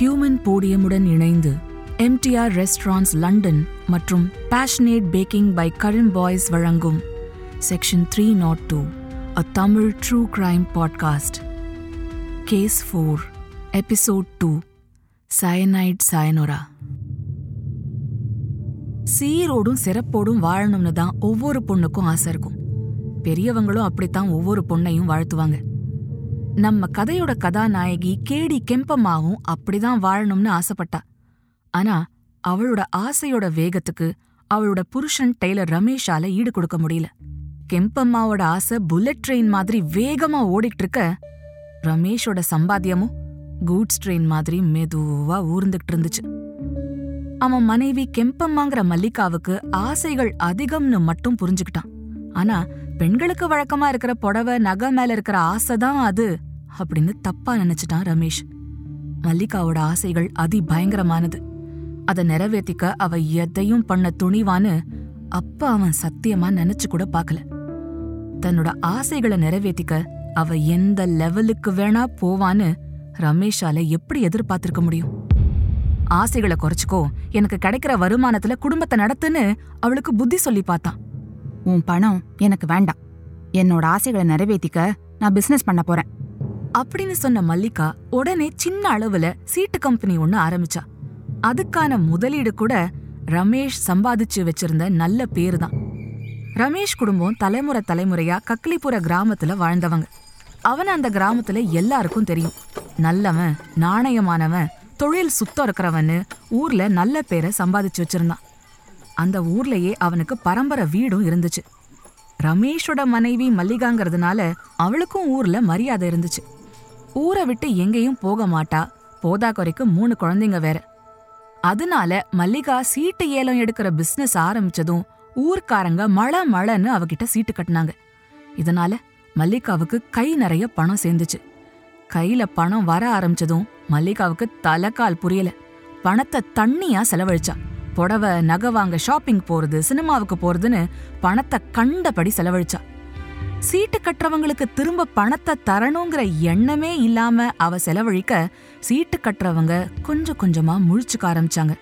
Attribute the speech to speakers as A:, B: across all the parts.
A: Human போடியமுடன் இணைந்து MTR restaurants London மற்றும் passionate baking by Karan boys வழங்கும் section three nought two a Tamil true crime podcast case four episode two cyanide sayonara சீரோடும் சிறப்போடும் வாழணும்னு தான் ஒவ்வொரு பொண்ணுக்கும் ஆசை இருக்கும். பெரியவங்களும் அப்படித்தான் ஒவ்வொரு பொண்ணையும் வாழ்த்துவாங்க. நம்ம கதையோட கதாநாயகி கேடி கெம்பம்மாவும் அப்படிதான் வாழணும்னு ஆசைப்பட்டா. ஆனா அவளோட ஆசையோட வேகத்துக்கு அவளோட புருஷன் டெய்லர் ரமேஷால ஈடு கொடுக்க முடியல. கெம்பம்மாவோட ஆசை புல்லட் ட்ரெயின் மாதிரி வேகமா ஓடிட்டு இருக்க ரமேஷோட சம்பாத்தியமும் கூட்ஸ் ட்ரெயின் மாதிரி மெதுவா ஊர்ந்துகிட்டு இருந்துச்சு. அவன் மனைவி கெம்பம்மாங்கிற மல்லிகாவுக்கு ஆசைகள் அதிகம்னு மட்டும் புரிஞ்சுக்கிட்டான். ஆனா பெண்களுக்கு வழக்கமா இருக்கிற புடவை நகை மேல இருக்கிற ஆசைதான் அது அப்படின்னு தப்பா நினைச்சிட்டான் ரமேஷ். மல்லிகாவோட ஆசைகள் அதி பயங்கரமானது அதை நிறைவேத்திக்க அவ எதையும் பண்ண துணிவான்னு அப்ப அவன் சத்தியமா நினைச்சு கூட பார்க்கல. தன்னோட ஆசைகளை நிறைவேத்திக்க அவ எந்த லெவலுக்கு வேணா போவான்னு ரமேஷால எப்படி எதிர்பார்த்திருக்க முடியும்? ஆசைகளை குறைச்சுக்கோ எனக்கு கிடைக்கிற வருமானத்துல குடும்பத்தை நடத்துன்னு அவளுக்கு புத்தி சொல்லி பார்த்தான்.
B: உன் பணம் எனக்கு வேண்டாம். என்னோட ஆசைகளை நிறைவேத்திக்க நான் பிசினஸ் பண்ண போறேன்.
A: அப்படின்னு சொன்ன மல்லிகா உடனே சின்ன அளவுல சீட்டு கம்பெனி ஒன்று ஆரம்பிச்சா. அதுக்கான முதலீடு கூட ரமேஷ் சம்பாதிச்சு வச்சிருந்த நல்ல பேரு தான் ரமேஷ் குடும்பம் தலைமுறை தலைமுறையா கக்லிபுர கிராமத்துல வாழ்ந்தவங்க. அவன் அந்த கிராமத்துல எல்லாருக்கும் தெரியும். நல்லவன் நாணயமானவன் தொழில் சுத்தம் இருக்கிறவன்னு ஊர்ல நல்ல பேரை சம்பாதிச்சு வச்சிருந்தான். அந்த ஊர்லயே அவனுக்கு பரம்பரை வீடும் இருந்துச்சு. ரமேஷோட மனைவி மல்லிகாங்கிறதுனால அவளுக்கும் ஊர்ல மரியாதை இருந்துச்சு. ஊரை விட்டு எங்கேயும் போக மாட்டா. போதா குறைக்கு மூணு குழந்தைங்க வேற. அதனால மல்லிகா சீட்டு ஏலம் எடுக்கிற பிசினஸ் ஆரம்பிச்சதும் ஊர்க்காரங்க மழை மழைன்னு அவகிட்ட சீட்டு கட்டினாங்க. இதனால மல்லிகாவுக்கு கை நிறைய பணம் சேர்ந்துச்சு. கையில பணம் வர ஆரம்பிச்சதும் மல்லிகாவுக்கு தலைக்கால் புரியல. பணத்தை தண்ணியா செலவழிச்சா. புடவை நகை வாங்க ஷாப்பிங் போறது சினிமாவுக்கு போறதுன்னு பணத்தை கண்டபடி செலவழிச்சா. சீட்டு கட்டுறவங்களுக்கு திரும்ப பணத்தை தரணுங்கிற எண்ணமே இல்லாம அவ செலவழிக்க சீட்டு கட்டுறவங்க கொஞ்சம் கொஞ்சமா முழிச்சுக்க ஆரம்பிச்சாங்க.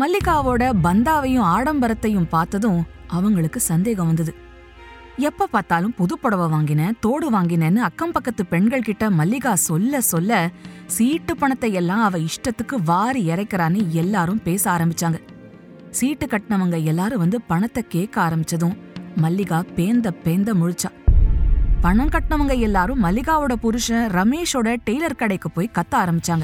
A: மல்லிகாவோட பந்தாவையும் ஆடம்பரத்தையும் பார்த்ததும் அவங்களுக்கு சந்தேகம் வந்தது. எப்ப பார்த்தாலும் புது புடவை வாங்கினேன் தோடு வாங்கினேன்னு அக்கம் பக்கத்து பெண்கள் கிட்ட மல்லிகா சொல்ல சொல்ல சீட்டு பணத்தை எல்லாம் அவ இஷ்டத்துக்கு வாரி இறைக்கிறான்னு எல்லாரும் பேச ஆரம்பிச்சாங்க. சீட்டு கட்டினவங்க எல்லாரும் வந்து பணத்தை கேட்க ஆரம்பிச்சதும் மல்லிகா பேந்த பேந்த முழிச்சா. பணம் கட்டினவங்க எல்லாரும் மல்லிகாவோட புருஷன் ரமேஷோட டெய்லர் கடைக்கு போய் கத்த ஆரம்பிச்சாங்க.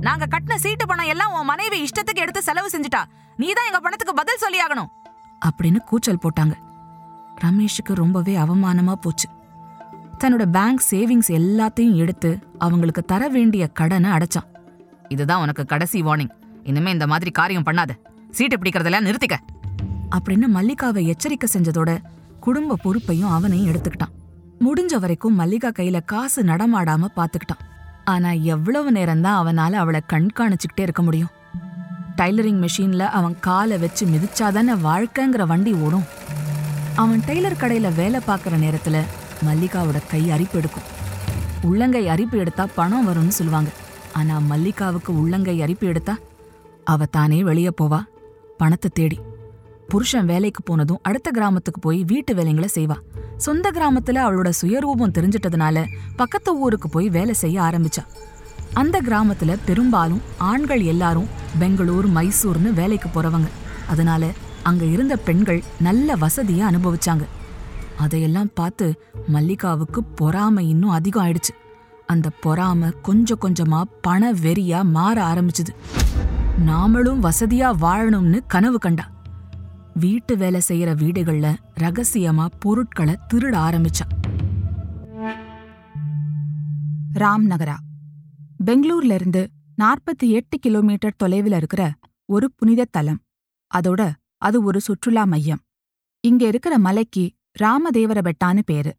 A: நாங்க கட்டின சீட்டு பணம் எல்லாம் உன் மனைவி இஷ்டத்துக்கு எடுத்து செலவு செஞ்சுட்டா. நீதான் எங்க பணத்துக்கு பதில் சொல்லியாகணும். அப்படின்னு கூச்சல் போட்டாங்க. ரமேஷுக்கு ரொம்பவே அவமானமா போச்சு. தன்னோட பேங்க் சேவிங்ஸ் எல்லாத்தையும் எடுத்து அவங்களுக்கு தர வேண்டிய கடனை அடைச்சான். இதுதான் உனக்கு கடைசி வார்னிங். இனிமே இந்த மாதிரி காரியம் பண்ணாத. சீட்டு பிடிக்கிறதெல்லாம் நிறுத்திக்க. அப்படின்னு மல்லிகாவை எச்சரிக்கை செஞ்சதோட குடும்ப பொறுப்பையும் அவனையும் எடுத்துக்கிட்டான். முடிஞ்ச வரைக்கும் மல்லிகா கையில காசு நடமாடாம பாத்துக்கிட்டான். ஆனா எவ்வளவு நேரம்தான் அவனால அவளை கண்காணிச்சுக்கிட்டே இருக்க முடியும். டைலரிங் மெஷின்ல அவன் காலை வச்சு மிதிச்சாதானே வாழ்க்கைங்கிற வண்டி ஓடும். அவன் டெய்லர் கடையில வேலை பார்க்குற நேரத்துல மல்லிகாவோட கை அரிப்பு எடுக்கும். உள்ளங்கை அரிப்பு எடுத்தா பணம் வரும்னு சொல்லுவாங்க. ஆனா மல்லிகாவுக்கு உள்ளங்கை அரிப்பு எடுத்தா அவ தானே வெளியே போவா. பணத்தை தேடி. புருஷன் வேலைக்கு போனதும் அடுத்த கிராமத்துக்கு போய் வீட்டு வேலைங்களை செய்வா சொந்த கிராமத்துல அவளோட சுயரூபம் தெரிஞ்சிட்டதுனால பக்கத்து ஊருக்கு போய் வேலை செய்ய ஆரம்பிச்சா அந்த கிராமத்துல பெரும்பாலும் ஆண்கள் எல்லாரும் பெங்களூர் மைசூர்னு வேலைக்கு போறவங்க. அதனால அங்க இருந்த பெண்கள் நல்ல வசதியை அனுபவிச்சாங்க. அதையெல்லாம் பார்த்து மல்லிகாவுக்கு பொறாமை இன்னும் அதிகம் ஆயிடுச்சு அந்த பொறாமை கொஞ்சம் கொஞ்சமா பண வெறியா மாற ஆரம்பிச்சுது. நாமளும் வசதியா வாழணும்னு கனவு கண்டா. வீட்டு வேலை செய்யற வீடுகள்ல ரகசியமா பொருட்களை திருட ஆரம்பிச்சா.
B: ராம் நகரா பெங்களூர்ல இருந்து நாற்பத்தி எட்டு கிலோமீட்டர் தொலைவில் இருக்கிற ஒரு புனித தலம். அதோட அது ஒரு சுற்றுலா மையம். இங்க இருக்கிற மலைக்கு ராமதேவர பெட்டான்னு பேரு.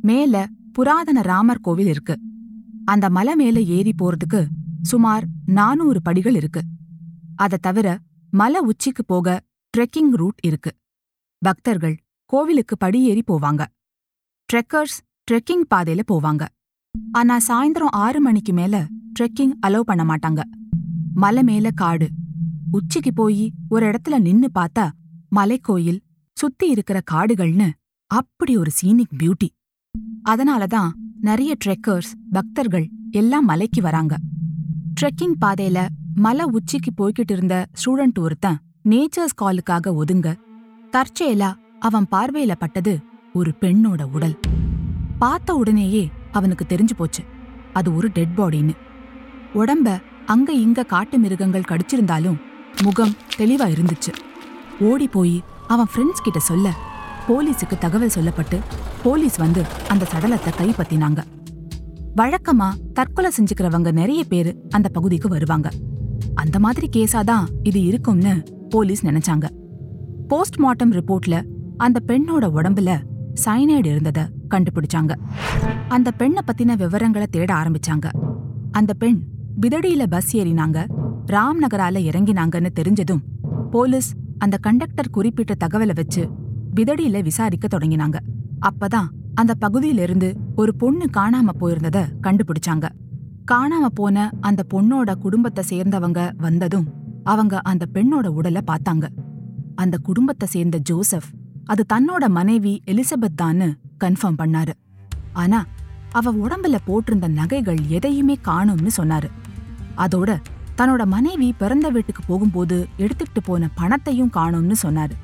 B: மேல புராதன ராமர் கோவில் இருக்கு. அந்த மலை மேல ஏறி போறதுக்கு சுமார் நானூறு படிகள் இருக்கு. அத தவிர மலை உச்சிக்கு போக ட்ரெக்கிங் ரூட் இருக்கு. பக்தர்கள் கோவிலுக்கு படியேறி போவாங்க. ட்ரெக்கர்ஸ் ட்ரெக்கிங் பாதையில போவாங்க. ஆனா சாயந்தரம் ஆறு மணிக்கு மேல ட்ரெக்கிங் அலோவ் பண்ண மாட்டாங்க. மலை மேல காடு. உச்சிக்கு போய் ஒரு இடத்துல நின்னு பார்த்தா மலைக்கோயில் சுத்தி இருக்கிற காடுகள்னு அப்படி ஒரு சீனிக் பியூட்டி அதனாலதான் நிறைய ட்ரெக்கர்ஸ் பக்தர்கள் எல்லாம் மலைக்கு வராங்க. ட்ரெக்கிங் பாதையில மலை உச்சிக்கு போய்கிட்டு இருந்த ஸ்டூடெண்ட் ஒருத்தன் நேச்சர்ஸ் காலுக்காக ஒதுங்க தற்செயலா அவன் பார்வையில பட்டது ஒரு பெண்ணோட உடல். பார்த்த உடனேயே அவனுக்கு தெரிஞ்சு போச்சு அது ஒரு டெட் பாடின்னு உடம்ப அங்க இங்க காட்டு மிருகங்கள் கடிச்சிருந்தாலும் முகம் தெளிவா இருந்துச்சு. ஓடி போய் அவன் ஃப்ரெண்ட்ஸ் கிட்ட சொல்ல போலீஸுக்கு தகவல் சொல்லப்பட்டு போலீஸ் வந்து அந்த சடலத்தை கைப்பத்தினாங்க. வழக்கமா தற்கொலை செஞ்சுக்கிறவங்க நிறைய பேரு அந்த பகுதிக்கு வருவாங்க. அந்த மாதிரி கேஸாதான் இது இருக்கும்னு போலீஸ் நினைச்சாங்க. போஸ்ட்மார்ட்டம் ரிப்போர்ட்ல அந்த பெண்ணோட உடம்புல சைனைடு இருந்தத கண்டுபிடிச்சாங்க. அந்த பெண்ணை பத்தின விவரங்களை தேட ஆரம்பிச்சாங்க. அந்த பெண் பிதடியில பஸ் ஏறினாங்க ராம்நகரால இறங்கினாங்கன்னு தெரிஞ்சதும் போலீஸ் அந்த கண்டக்டர் குறிப்பிட்ட தகவலை வச்சு பிதடியில விசாரிக்க தொடங்கினாங்க. அப்பதான் அந்த பகுதியிலிருந்து ஒரு பொண்ணு காணாம போயிருந்தத கண்டுபிடிச்சாங்க. காணாம போன அந்த பொண்ணோட குடும்பத்தை சேர்ந்தவங்க வந்ததும் அவங்க அந்த பெண்ணோட உடலை பார்த்தாங்க. அந்த குடும்பத்தை சேர்ந்த ஜோசப் அது தன்னோட மனைவி எலிசபெத் தான்னு கன்ஃபார்ம் பண்ணாரு. ஆனா அவ உடம்புல போட்டிருந்த நகைகள் எதையுமே காணும்னு சொன்னாரு. அதோட தன்னோட மனைவி பிறந்த வீட்டுக்கு போகும்போது எடுத்துக்கிட்டு போன பணத்தையும் காணும்னு சொன்னாரு.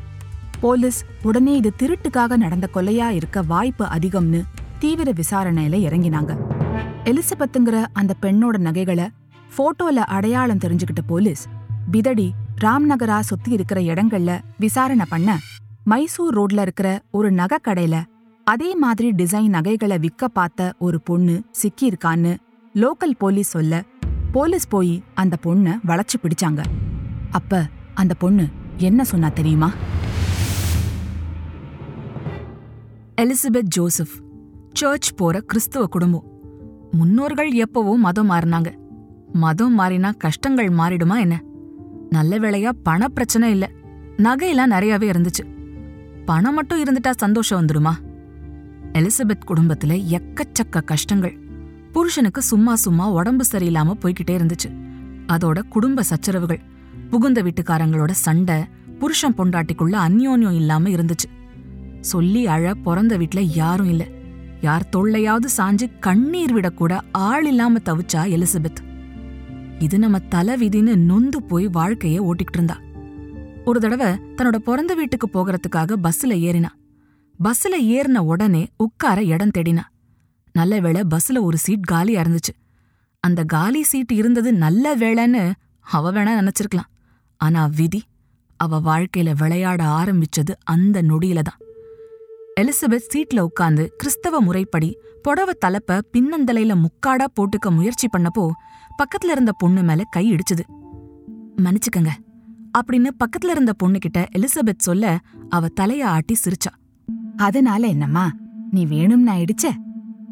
B: போலீஸ் உடனே இது திருட்டுக்காக நடந்த கொலையா இருக்க வாய்ப்பு அதிகம்னு தீவிர விசாரணையில இறங்கினாங்க. எலிசபெத்துங்கிற அந்த பெண்ணோட நகைகளை போட்டோல அடையாளம் தெரிஞ்சுக்கிட்ட போலீஸ் பிதடி ராம்நகரா சுத்தி இருக்கிற இடங்கள்ல விசாரணை பண்ண மைசூர் ரோட்ல இருக்கிற ஒரு நகை கடையில அதே மாதிரி டிசைன் நகைகளை விற்க பார்த்த ஒரு பொண்ணு சிக்கியிருக்கான்னு லோக்கல் போலீஸ் சொல்ல போலீஸ் போய் அந்த பொண்ண வளைச்சு பிடிச்சாங்க. அப்ப அந்த பொண்ணு என்ன சொன்னா தெரியுமா?
A: எலிசபெத் ஜோசப் சர்ச் போற கிறிஸ்துவ குடும்பம். முன்னோர்கள் எப்பவோ மதம் மாறினாங்க. மதம் மாறினா கஷ்டங்கள் மாறிடுமா என்ன? நல்ல வேளையா பண பிரச்சனை இல்ல. நகையெல்லாம் நிறையவே இருந்துச்சு. பணம் மட்டும் இருந்துட்டா சந்தோஷம் வந்துடுமா? எலிசபெத் குடும்பத்துல எக்கச்சக்க கஷ்டங்கள். புருஷனுக்கு சும்மா சும்மா உடம்பு சரியில்லாம போய்கிட்டே இருந்துச்சு. அதோட குடும்ப சச்சரவுகள் புகுந்த வீட்டுக்காரங்களோட சண்டை புருஷன் பொண்டாட்டிக்குள்ள அந்யோன்யம் இல்லாம இருந்துச்சு. சொல்லி அழ பிறந்த வீட்டுல யாரும் இல்ல. யார் தொல்லையாவது சாஞ்சு கண்ணீர் விடக்கூட ஆள் இல்லாம தவிச்சா எலிசபெத். இது நம்ம தலை விதின்னு நொந்து போய் வாழ்க்கைய ஓட்டிக்கிட்டு இருந்தா. ஒரு தடவை தன்னோட பிறந்த வீட்டுக்கு போகிறதுக்காக பஸ்ல ஏறினா. பஸ்ல ஏறின உடனே உட்கார இடம் தேடினா. நல்ல வேளை பஸ்ல ஒரு சீட் காலியா இருந்துச்சு. அந்த காலி சீட் இருந்தது நல்ல வேளைன்னு அவ வேணா நினைச்சிருக்கலாம். ஆனா விதி அவ வாழ்க்கையில விளையாட ஆரம்பிச்சது அந்த நொடியில தான். எலிசபெத் சீட்ல உட்கார்ந்து கிறிஸ்தவ முறைப்படி புடவ தலப்ப பின்னந்தலையில முக்காடா போட்டுக்க முயற்சி பண்ணப்போ பக்கத்துல இருந்த பொண்ணு மேல கை இடிச்சுது. மன்னிச்சுக்கங்க அப்படின்னு பக்கத்துல இருந்த பொண்ணுகிட்ட எலிசபெத் சொல்ல அவ தலைய ஆட்டி சிரிச்சா.
B: அதனால என்னம்மா? நீ வேணும்னா இடிச்ச?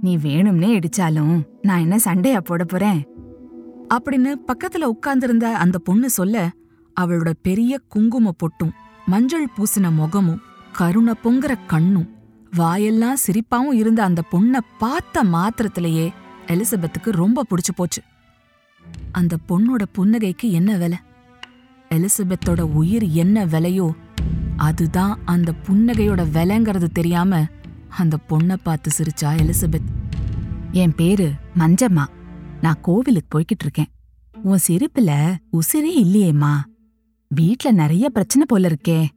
B: நீ வேணும்னே இடிச்சாலும் நான் என்ன சண்டையா போட போறேன்?
A: அப்படின்னு பக்கத்துல உட்கார்ந்திருந்த அந்த பொண்ணு சொல்ல அவளோட பெரிய குங்கும பொட்டும் மஞ்சள் பூசின முகமும் கருணை பொங்குற கண்ணும் வாயெல்லாம் சிரிப்பாவும் இருந்த அந்த பொண்ணை பார்த்த மாத்திரத்திலேயே எலிசபெத்துக்கு ரொம்ப பிடிச்சு போச்சு. அந்த பொண்ணோட புன்னகைக்கு என்ன விலை? எலிசபெத்தோட உயிர் என்ன விலையோ அதுதான் அந்த புன்னகையோட விலைங்கிறது தெரியாம அந்த பொண்ணை பார்த்து சிரிச்சா எலிசபெத்.
B: என் பேரு மஞ்சம்மா. நான் கோவிலுக்கு போய்கிட்டு இருக்கேன். உன் சிரிப்புல உசிரே இல்லையேம்மா. வீட்ல நிறைய பிரச்சனை போல இருக்கே.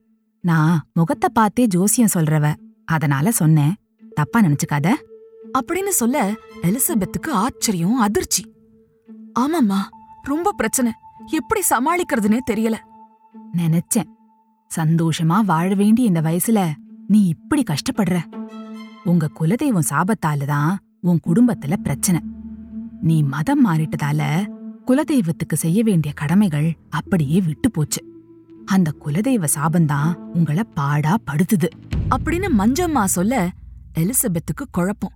B: நான் முகத்தை பார்த்தே ஜோசியம் சொல்றவ. அதனால சொன்னேன் தப்பா நினைச்சுக்காத.
A: அப்படின்னு சொல்ல எலிசபெத்துக்கு ஆச்சரியம் அதிர்ச்சி. ஆமாம்மா ரொம்ப பிரச்சனை. எப்படி சமாளிக்கிறதுனே தெரியல.
B: நினைச்சேன். சந்தோஷமா வாழ வேண்டிய இந்த வயசுல நீ இப்படி கஷ்டப்படுற. உங்க குலதெய்வம் சாபத்தால தான் உன் குடும்பத்துல பிரச்சனை. நீ மதம் மாறிட்டதால குலதெய்வத்துக்கு செய்ய வேண்டிய கடமைகள் அப்படியே விட்டு போச்சு. அந்த குலதெய்வ சாபந்தான் உங்கள பாடா படுத்துது.
A: அப்படின்னு மஞ்சம்மா சொல்ல எலிசபெத்துக்கு குழப்பம்.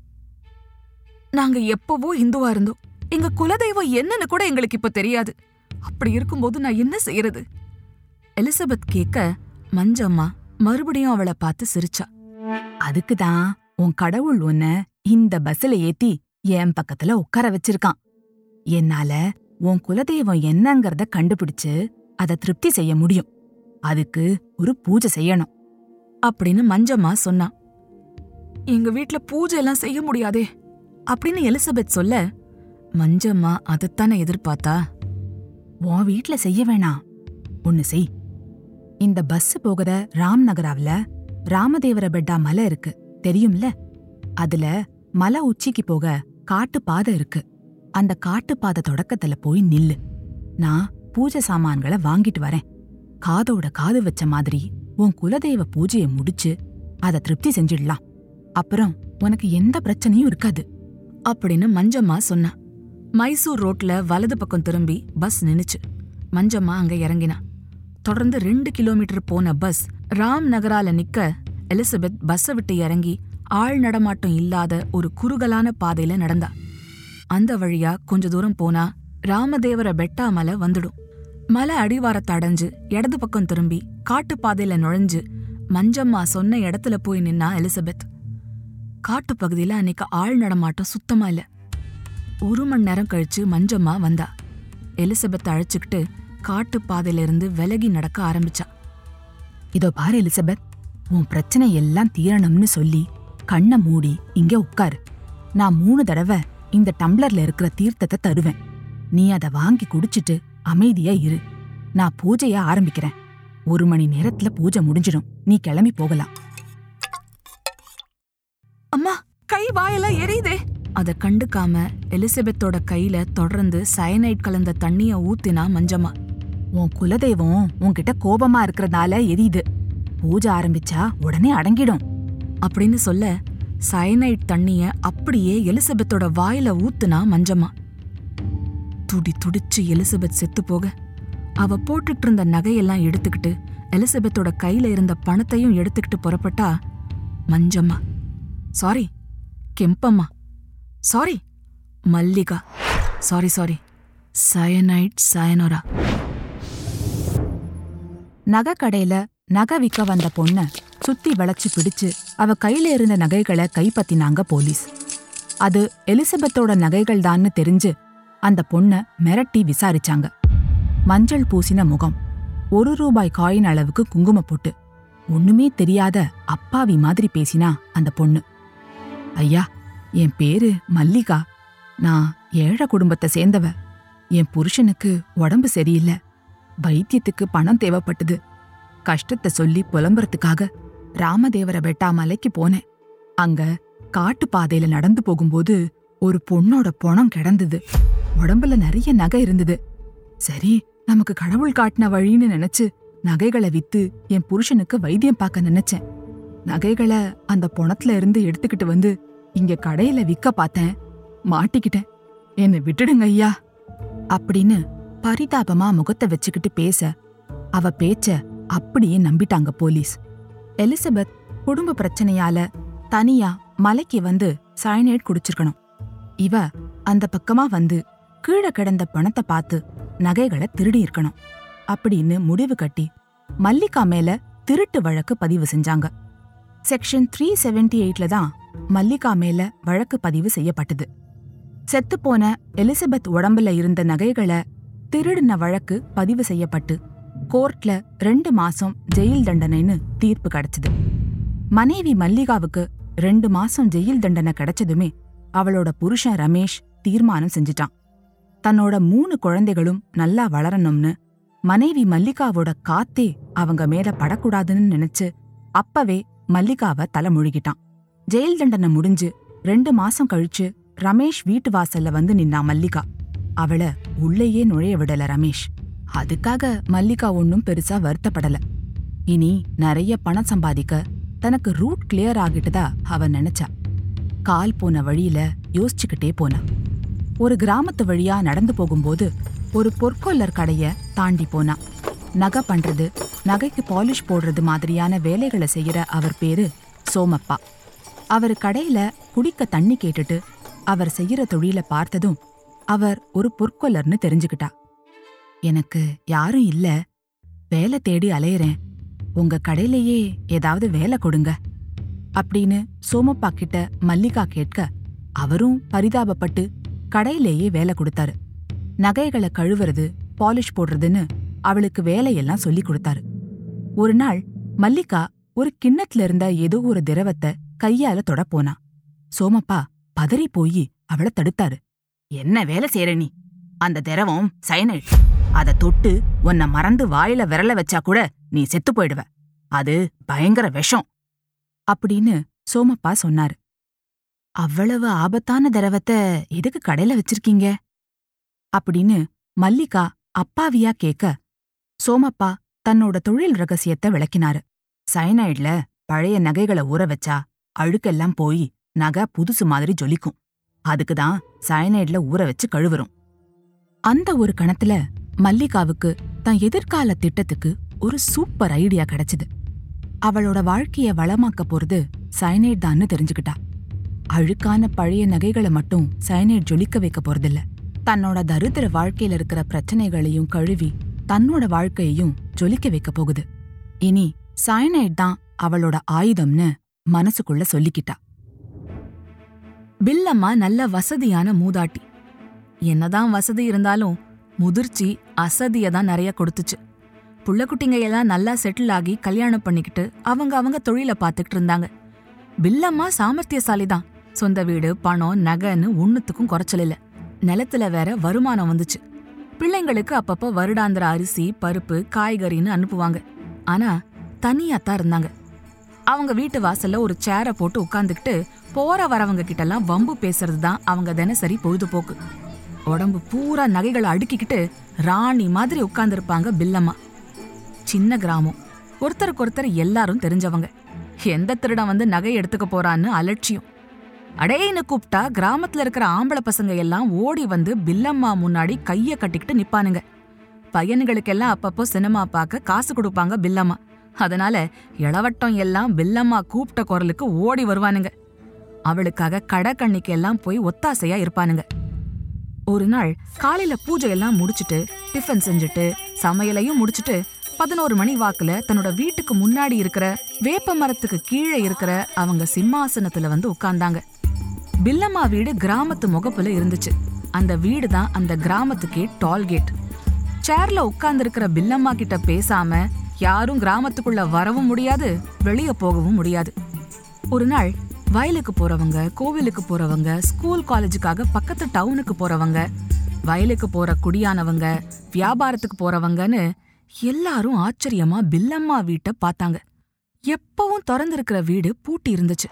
A: நாங்க எப்பவோ இந்துவா இருந்தோம். எங்க குலதெய்வம் என்னன்னு கூட எங்களுக்கு இப்ப தெரியாது. அப்படி இருக்கும்போது நான் என்ன செய்யறது? எலிசபெத் கேட்க மஞ்சம்மா மறுபடியும் அவளை பார்த்து சிரிச்சா.
B: அதுக்குதான் உன் கடவுள் உன்ன இந்த பஸ்ல ஏத்தி என் பக்கத்துல உட்கார வச்சிருக்கான். என்னால உன் குலதெய்வம் என்னங்கறத கண்டுபிடிச்சு அத திருப்தி செய்ய முடியும். அதுக்கு ஒரு பூஜை செய்யணும்
A: அப்படின்னு மஞ்சம்மா சொன்னான். எங்க வீட்ல பூஜை எல்லாம் செய்ய முடியாதே அப்படின்னு எலிசபெத் சொல்ல மஞ்சம்மா அதைத்தானே எதிர்பார்த்தா?
B: உன் வீட்ல செய்ய வேணாம் ஒன்னு செய். இந்த பஸ் போகிற ராம்நகராவுல ராமதேவர பெட்டா மலை இருக்கு தெரியும்ல? அதுல மலை உச்சிக்கு போக காட்டு பாதை இருக்கு. அந்த காட்டு பாதை தொடக்கத்துல போய் நில்லு. நான் பூஜை சாமான்களை வாங்கிட்டு வரேன். காதோட காது வச்ச மாதிரி உன் குலதெய்வ பூஜையை முடிச்சு அத திருப்தி செஞ்சிடலாம். அப்புறம் உனக்கு எந்த பிரச்சனையும் இருக்காது
A: அப்படின்னு மஞ்சம்மா சொன்னா. மைசூர் ரோட்ல வலது பக்கம் திரும்பி பஸ் நின்னுச்சு. மஞ்சம்மா அங்க இறங்கினா. தொடர்ந்து ரெண்டு கிலோமீட்டர் போன பஸ் ராம் நகரால நிக்க எலிசபெத் பஸ்ஸை விட்டு இறங்கி ஆள் நடமாட்டம் இல்லாத ஒரு குறுகலான பாதையில நடந்தா. அந்த வழியா கொஞ்ச தூரம் போனா ராமதேவர பெட்டா மலை வந்துடும். மலை அடிவாரத்தை அடைஞ்சு இடது பக்கம் திரும்பி காட்டுப்பாதையில நுழைஞ்சு மஞ்சம்மா சொன்ன இடத்துல போய் நின்னா எலிசபெத். காட்டுப் பகுதியில அன்னைக்கு ஆள் நடமாட்டம் சுத்தமா இல்ல. ஒரு மணி நேரம் கழிச்சு மஞ்சம்மா வந்தா. எலிசபெத் அழைச்சுக்கிட்டு காட்டுப் இருந்து விலகி நடக்க ஆரம்பிச்சா.
B: இதோ பாரு எலிசபெத் உன் பிரச்சனை எல்லாம் தீரணும்னு சொல்லி கண்ணை மூடி இங்க உட்காரு. நான் மூணு தடவை இந்த டம்ளர்ல இருக்கிற தீர்த்தத்தை தருவேன். நீ அதை வாங்கி குடிச்சிட்டு அமைதியா இரு. நான் பூஜைய ஆரம்பிக்கிறேன். ஒரு மணி நேரத்துல பூஜை முடிஞ்சிடும். நீ கிளம்பி போகலாம்.
A: அம்மா கை வாயெல்லாம் எரியுதே. அத கண்டுக்காம எலிசபெத்தோட கையில தொடர்ந்து சயனைட் கலந்த தண்ணிய ஊத்தினா மஞ்சம்மா.
B: உன் குலதெய்வம் உன்கிட்ட கோபமா இருக்கிறதால எரியுது. பூஜை ஆரம்பிச்சா உடனே அடங்கிடும்.
A: அப்படின்னு சொல்ல சயனைட் தண்ணிய அப்படியே எலிசபெத்தோட வாயில ஊத்துனா மஞ்சம்மா. துடி துடிச்சு எலிசபெத் செத்து போக அவ போட்டுட்டு இருந்த நகையெல்லாம் எடுத்துக்கிட்டு எலிசபெத்தோட கையில இருந்த பணத்தையும் எடுத்துக்கிட்டு புறப்பட்டா Manjamma sorry Kempamma sorry Mallika sorry sorry cyanide sayonara.
B: நகை கடையில நகை விற்க வந்த பொண்ண சுத்தி வளைச்சு பிடிச்சு அவ கையில இருந்த நகைகளை கைப்பத்தினாங்க போலீஸ். அது எலிசபெத்தோட நகைகள் தான்னு தெரிஞ்சு அந்த பொண்ண மிரட்டி விசாரிச்சாங்க. மஞ்சள் பூசின முகம் ஒரு ரூபாய் காயின் அளவுக்கு குங்கும போட்டு ஒண்ணுமே தெரியாத அப்பாவி மாதிரி பேசினா அந்த பொண்ணு. ஐயா என் பேரு மல்லிகா. நான் ஏழை குடும்பத்தை சேர்ந்தவ. என் புருஷனுக்கு உடம்பு சரியில்லை. வைத்தியத்துக்கு பணம் தேவைப்பட்டது. கஷ்டத்தை சொல்லி புலம்புறதுக்காக ராமதேவர வெட்டாமலைக்கு போனேன். அங்க காட்டு பாதையில நடந்து போகும்போது ஒரு பொண்ணோட பொணம் கிடந்தது. உடம்புல நிறைய நகை இருந்தது. சரி நமக்கு கடவுள் காட்டின வழின்னு நினைச்சு நகைகளை வித்து என் புருஷனுக்கு வைத்தியம் பார்க்க நினைச்சேன். நகைகளை அந்த பொணத்துல இருந்து எடுத்துக்கிட்டு வந்து இங்க கடையில விக்க பார்த்தேன். மாட்டிக்கிட்டேன். என்னை விட்டுடுங்க ஐயா அப்படின்னு பரிதாபமா முகத்தை வச்சுக்கிட்டு பேச அவ பேச்ச அப்படியே நம்பிட்டாங்க போலீஸ். எலிசபெத் குடும்ப பிரச்சனையால தனியா மலைக்கு வந்து சயனைட் குடிச்சிருக்கணும். இவ அந்த பக்கமா வந்து கீழே கிடந்த பணத்தை பார்த்து நகைகளை திருடி இருக்கணும் அப்படின்னு முடிவு கட்டி மல்லிகா மேல திருட்டு வழக்கு பதிவு செஞ்சாங்க. செக்ஷன் த்ரீ செவன்டி எயிட்ல தான் மல்லிகா மேல வழக்கு பதிவு செய்யப்பட்டது. செத்துப்போன எலிசபெத் உடம்புல இருந்த நகைகளை திருடின வழக்கு பதிவு செய்யப்பட்டு கோர்ட்ல ரெண்டு மாசம் ஜெயில் தண்டனைன்னு தீர்ப்பு கிடைச்சது. மனைவி மல்லிகாவுக்கு ரெண்டு மாசம் ஜெயில் தண்டனை கிடைச்சதுமே அவளோட புருஷன் ரமேஷ் தீர்மானம் செஞ்சிட்டான். தன்னோட மூணு குழந்தைகளும் நல்லா வளரணும்னு மனைவி மல்லிகாவோட காத்தே அவங்க மேல படக்கூடாதுன்னு நினைச்சு அப்பவே மல்லிகாவ தலைமுழுகிட்டான் ஜெயில் தண்டனை முடிஞ்சு ரெண்டு மாசம் கழிச்சு ரமேஷ் வீட்டு வாசல்ல வந்து நின்னா மல்லிகா. அவள உள்ளேயே நுழைய விடல ரமேஷ். அதுக்காக மல்லிகா ஒன்னும் பெருசா வருத்தப்படல. இனி நிறைய பணம் சம்பாதிக்க தனக்கு ரூட் கிளியர் ஆகிட்டதா அவ நினைச்சா. கால் போன வழியில யோசிச்சுக்கிட்டே போனா. ஒரு கிராமத்து வழியா நடந்து போகும்போது ஒரு பொற்கொல்லர் கடைய தாண்டி போனா. நகை பண்றது நகைக்கு பாலிஷ் போடுறது மாதிரியான வேலைகளை செய்யற அவர் பேரு சோமப்பா. அவர் கடையில குடிக்க தண்ணி கேட்டுட்டு அவர் செய்யற தொழில பார்த்ததும் அவர் ஒரு பொற்கொல்லர்னு தெரிஞ்சுக்கிட்டா. எனக்கு யாரும் இல்ல. வேலை தேடி அலையறேன். உங்க கடையிலேயே ஏதாவது வேலை கொடுங்க. அப்படின்னு சோமப்பா கிட்ட மல்லிகா கேட்க அவரும் பரிதாபப்பட்டு கடையிலேயே வேலை கொடுத்தாரு. நகைகளை கழுவுறது பாலிஷ் போடுறதுன்னு அவளுக்கு வேலையெல்லாம் சொல்லி கொடுத்தாரு. ஒரு நாள் மல்லிகா ஒரு கிண்ணத்துல இருந்த ஏதோ ஒரு திரவத்தை கையால தொடப்போனா. போனா சோமப்பா பதறி போய் அவள தடுத்தாரு. என்ன வேலை செய்யற நீ? அந்த திரவம் சைனைட் அத தொட்டு உன்னை மறந்து வாயில விரல வச்சா கூட நீ செத்து போயிடுவ. அது பயங்கர விஷம். அப்படின்னு சோமப்பா சொன்னாரு. அவ்வளவு ஆபத்தான திரவத்தை எதுக்கு கடையில வச்சிருக்கீங்க? அப்படின்னு மல்லிகா அப்பாவியா கேக்க சோமப்பா தன்னோட தொழில் ரகசியத்தை விளக்கினாரு. சைனைட்ல பழைய நகைகளை ஊற வச்சா அழுக்கெல்லாம் போய் நகை புதுசு மாதிரி ஜொலிக்கும். அதுக்கு தான் சயனைட்ல ஊற வச்சு கழுவுறோம். அந்த ஒரு கணத்துல மல்லிகாவுக்கு தன் எதிர்கால திட்டத்துக்கு ஒரு சூப்பர் ஐடியா கிடைச்சது. அவளோட வாழ்க்கைய வளமாக்க போறது சயனைட் தான்னு தெரிஞ்சுக்கிட்டா. அழுக்கான பழைய நகைகளை மட்டும் சயனைட் ஜொலிக்க வைக்க போறதில்ல. தன்னோட தரித்திர வாழ்க்கையில இருக்கிற பிரச்சனைகளையும் கழுவி தன்னோட வாழ்க்கையையும் ஜொலிக்க வைக்க போகுது. இனி சயனைட் தான் அவளோட ஆயுதம்னு மனசுக்குள்ள சொல்லிக்கிட்டா.
A: பில்லம்மா நல்ல வசதியான மூதாட்டி. என்னதான் வசதி இருந்தாலும் முதிர்ச்சி அசதியை தான் நிறைய கொடுத்துச்சு. புள்ளக்குட்டிங்க எல்லாம் நல்லா செட்டில் ஆகி கல்யாணம் பண்ணிக்கிட்டு அவங்க அவங்க தொழில பார்த்துக்கிட்டு இருந்தாங்க. பில்லம்மா சாமர்த்தியசாலி தான் சொந்த வீடு பணம் நகைன்னு ஒண்ணுத்துக்கும் குறைச்சல் இல்ல. நிலத்துல வேற வருமானம் வந்துச்சு. பிள்ளைங்களுக்கு அப்பப்ப வருடாந்திர அரிசி பருப்பு காய்கறின்னு அனுப்புவாங்க. ஆனா தனியா தான் இருந்தாங்க. அவங்க வீட்டு வாசல்ல ஒரு சேரை போட்டு உட்காந்துக்கிட்டு போற வரவங்க கிட்டலாம் வம்பு பேசுறது தான் அவங்க தினசரி பொழுதுபோக்கு. உடம்பு பூரா நகைகளை அடுக்கிக்கிட்டு ராணி மாதிரி உட்காந்துருப்பாங்க பில்லம்மா. சின்ன கிராமம். ஒருத்தருக்கு ஒருத்தர் எல்லாரும் தெரிஞ்சவங்க. எந்த திருடன் வந்து நகை எடுத்துக்க போறான்னு அலட்சியம். அடையின்னு கூப்பிட்டா கிராமத்துல இருக்கிற ஆம்பளை பசங்க எல்லாம் ஓடி வந்து பில்லம்மா முன்னாடி கைய கட்டிக்கிட்டு நிப்பானுங்க. பையன்களுக்கெல்லாம் அப்பப்போ சினிமா பார்க்க காசு கொடுப்பாங்க பில்லம்மா. அதனால இளவட்டம் எல்லாம் பில்லம்மா கூப்பிட்ட குரலுக்கு ஓடி வருவானுங்க. அவளுக்காக கடக்கண்ணிக்கு எல்லாம் போய் ஒத்தாசையா இருப்பானுங்க. ஒரு நாள் காலையில பூஜையெல்லாம் முடிச்சுட்டு டிஃபன் செஞ்சுட்டு சமையலையும் முடிச்சுட்டு பதினோரு மணி வாக்குல தன்னோட வீட்டுக்கு முன்னாடி இருக்கிற வேப்ப மரத்துக்கு கீழே இருக்கிற அவங்க சிம்மாசனத்துல வந்து உட்கார்ந்தாங்க. பில்லம்மா வீடு கிராமத்து முகப்புல இருந்துச்சு. அந்த வீடு தான் அந்த கிராமத்துக்கே டால்கேட் சேர்ல உட்கார்ந்திருக்கிற பில்லம்மா கிட்ட பேசாம யாரும் கிராமத்துக்குள்ள வரவும் முடியாது வெளியே போகவும் முடியாது. ஒரு நாள் வயலுக்கு போறவங்க கோவிலுக்கு போறவங்க ஸ்கூல் காலேஜுக்காக பக்கத்து டவுனுக்கு போறவங்க வயலுக்கு போற குடியானவங்க வியாபாரத்துக்கு போறவங்கன்னு எல்லாரும் ஆச்சரியமா பில்லம்மா வீட்டை பார்த்தாங்க. எப்பவும் திறந்திருக்கிற வீடு பூட்டி இருந்துச்சு.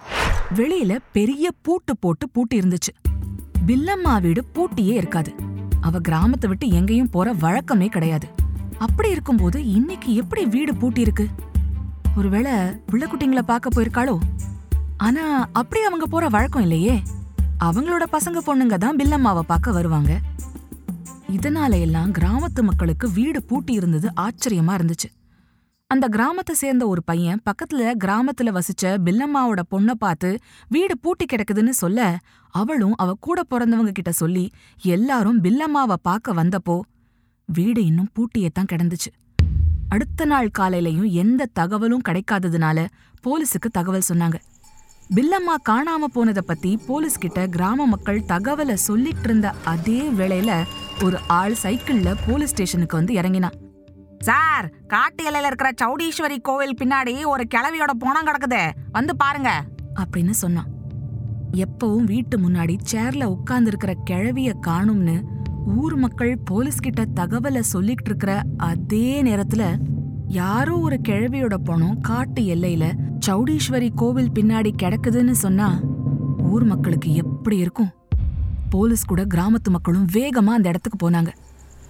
A: வெளியில பெரிய பூட்டு போட்டு பூட்டி இருந்துச்சு. பில்லம்மா வீடு பூட்டியே இருக்காது. அவ கிராமத்தை விட்டு எங்கேயும் போற வழக்கமே கிடையாது. அப்படி இருக்கும்போது இன்னைக்கு எப்படி வீடு பூட்டி இருக்கு? ஒருவேளை பிள்ளைக்குட்டிங்களை பார்க்க போயிருக்காளோ? ஆனா அப்படி அவங்க போற வழக்கம் இல்லையே. அவங்களோட பசங்க பொண்ணுங்க தான் பில்லம்மாவை பார்க்க வருவாங்க. இதனால எல்லாம் கிராமத்து மக்களுக்கு வீடு பூட்டி இருந்தது ஆச்சரியமா இருந்துச்சு. அந்த கிராமத்தை சேர்ந்த ஒரு பையன் பக்கத்துல கிராமத்துல வசிச்ச பில்லம்மாவோட பொண்ணை பார்த்து வீடு பூட்டி கிடக்குதுன்னு சொல்ல? அவளும் அவ கூட பிறந்தவங்க கிட்ட சொல்லி எல்லாரும் பில்லம்மாவை பார்க்க வந்தப்போ வீடு இன்னும் பூட்டியே தான் கிடந்துச்சு. அடுத்த நாள் காலையிலையும் எந்த தகவலும் கிடைக்காததுனால போலீஸுக்கு தகவல் சொன்னாங்க. பில்லம்மா காணாம போனத பத்தி போலீஸ் கிட்ட கிராம மக்கள் தகவலை சொல்லிட்டு இருந்த அதே வேளையில ஒரு ஆள் சைக்கிள்ல போலீஸ் ஸ்டேஷனுக்கு வந்து இறங்கினான். சார் காட்டு எல்லையில இருக்கிற சௌடீஸ்வரி கோவில் பின்னாடி ஒரு கிளவியோட போனம் கிடக்குது. வந்து பாருங்க. அப்படின்னு சொன்னான். எப்பவும் வீட்டு முன்னாடி சேர்ல உட்கார்ந்து இருக்கிற கிழவிய காணும்னு ஊர் மக்கள் போலீஸ் கிட்ட தகவலை சொல்லிட்டு இருக்கிற அதே நேரத்துல யாரோ ஒரு கிழவியோட பணம் காட்டு எல்லையில சௌடீஸ்வரி கோவில் பின்னாடி கிடக்குதுன்னு சொன்னா ஊர் மக்களுக்கு எப்படி இருக்கும்? போலீஸ் கூட கிராமத்து மக்களும் வேகமா அந்த இடத்துக்கு போனாங்க.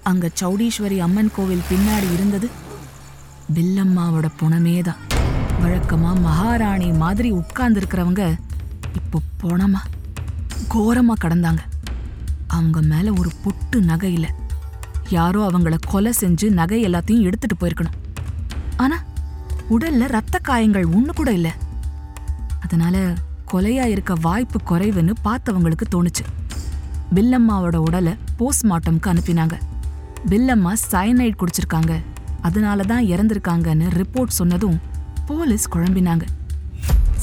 A: அங்க சௌடீஸ்வரி அம்மன் கோவில் பின்னாடி இருந்தது. பில்லம்மாவோட புணமே தான் வழக்கமா மகாராணி மாதிரி உட்கார்ந்துருக்கிறவங்க இப்போ புணமா கோரமா கடந்தாங்க. அவங்க மேல ஒரு பொட்டு நகை இல்ல. யாரோ அவங்கள கொலை செஞ்சு நகை எல்லாத்தையும் எடுத்துட்டு போயிருக்கணும். ஆனா உடல்ல ரத்த காயங்கள் ஒண்ணு கூட இல்ல. அதனால கொலையா இருக்க வாய்ப்பு குறைவுன்னு பார்த்தவங்களுக்கு தோணுச்சு. பில்லம்மாவோட உடலை போஸ்ட்மார்ட்டம்க்கு அனுப்பினாங்க. பில்லம்மா சயனைட் குடிச்சிருக்காங்க. அதனால தான் இறந்திருக்காங்கன்னு ரிப்போர்ட் சொன்னதும் போலீஸ் குழம்பினாங்க.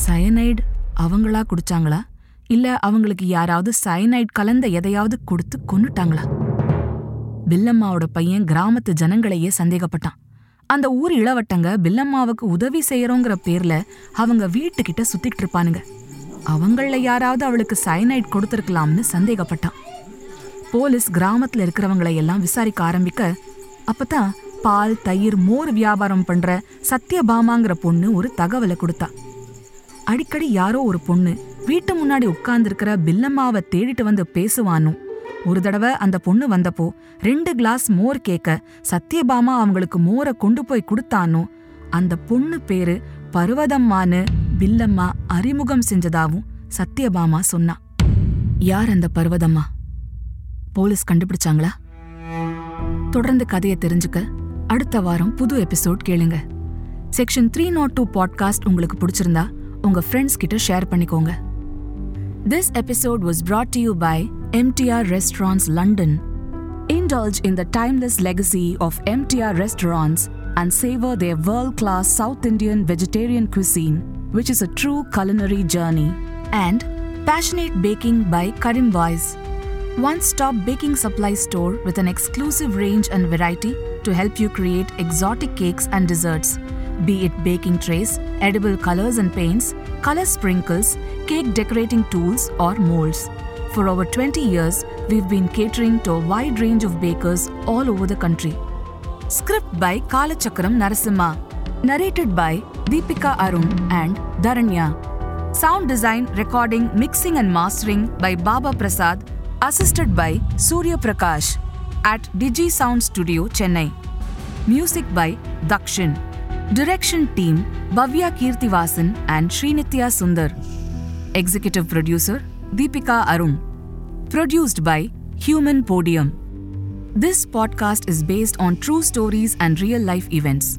A: சயனைடு அவங்களா குடிச்சாங்களா? இல்லை அவங்களுக்கு யாராவது சயனைட் கலந்த எதையாவது கொடுத்து கொன்னுட்டாங்களா? பில்லம்மாவோட பையன் கிராமத்து ஜனங்களையே சந்தேகப்பட்டான். அந்த ஊர் இளவட்டங்க பில்லம்மாவுக்கு உதவி செய்யறோங்கிற பேர்ல அவங்க வீட்டுக்கிட்ட சுத்திட்டு இருப்பானுங்க. அவங்கள யாராவது அவளுக்கு சயனைட் கொடுத்துருக்கலாம்னு சந்தேகப்பட்டான். போலீஸ் கிராமத்துல இருக்கிறவங்களை எல்லாம் விசாரிக்க ஆரம்பிக்க அப்பதான் பால் தயிர் மோர் வியாபாரம் பண்ற சத்யபாமாங்கிற பொண்ணு ஒரு தகவலை கொடுத்தா. அடிக்கடி யாரோ ஒரு பொண்ணு வீட்டு முன்னாடி உட்கார்ந்துருக்கிற பில்லம்மாவை தேடிட்டு வந்து பேசுவானும் ஒரு தடவை அந்த பொண்ணு வந்தப்போ ரெண்டு கிளாஸ் மோர் கேட்க சத்யபாமா அவங்களுக்கு மோரை கொண்டு போய் கொடுத்தானோ. அந்த பொண்ணு பேரு பர்வதம்மான்னு பில்லம்மா அறிமுகம் செஞ்சதாவும் சத்யபாமா சொன்னா. யார் அந்த பர்வதம்மா? போலீஸ் கண்டுபிடிச்சாங்களா தொடர்ந்து கதையை தெரிஞ்சுக்க அடுத்த வாரம் புது எபிசோட் கேளுங்க section three nought two podcast உங்களுக்கு பிடிச்சிருந்தா உங்க ஃப்ரெண்ட்ஸ் கிட்ட ஷேர் பண்ணிக்கோங்க This episode was brought to you by MTR Restaurants London. Indulge in the timeless legacy of MTR restaurants and savor their world class South Indian vegetarian cuisine, which is a true culinary journey. And Passionate Baking by Karim Wise. One stop baking supply store with an exclusive range and variety to help you create exotic cakes and desserts. Be it baking trays, edible colors and paints, color sprinkles, cake decorating tools, or molds. For over 20 years, we've been catering to a wide range of bakers all over the country. Script by Kalachakram Narasimha. Narrated by Deepika Arun and Dharanya. Sound design, recording, mixing, and mastering by Baba Prasad, assisted by Surya Prakash at Digi Sound Studio, Chennai. Music by Dakshin. Direction team Bhavya Kirtivasan and Srinitya Sundar. Executive producer Deepika Arun. Produced by Human Podium. This podcast is based on true stories and real life events.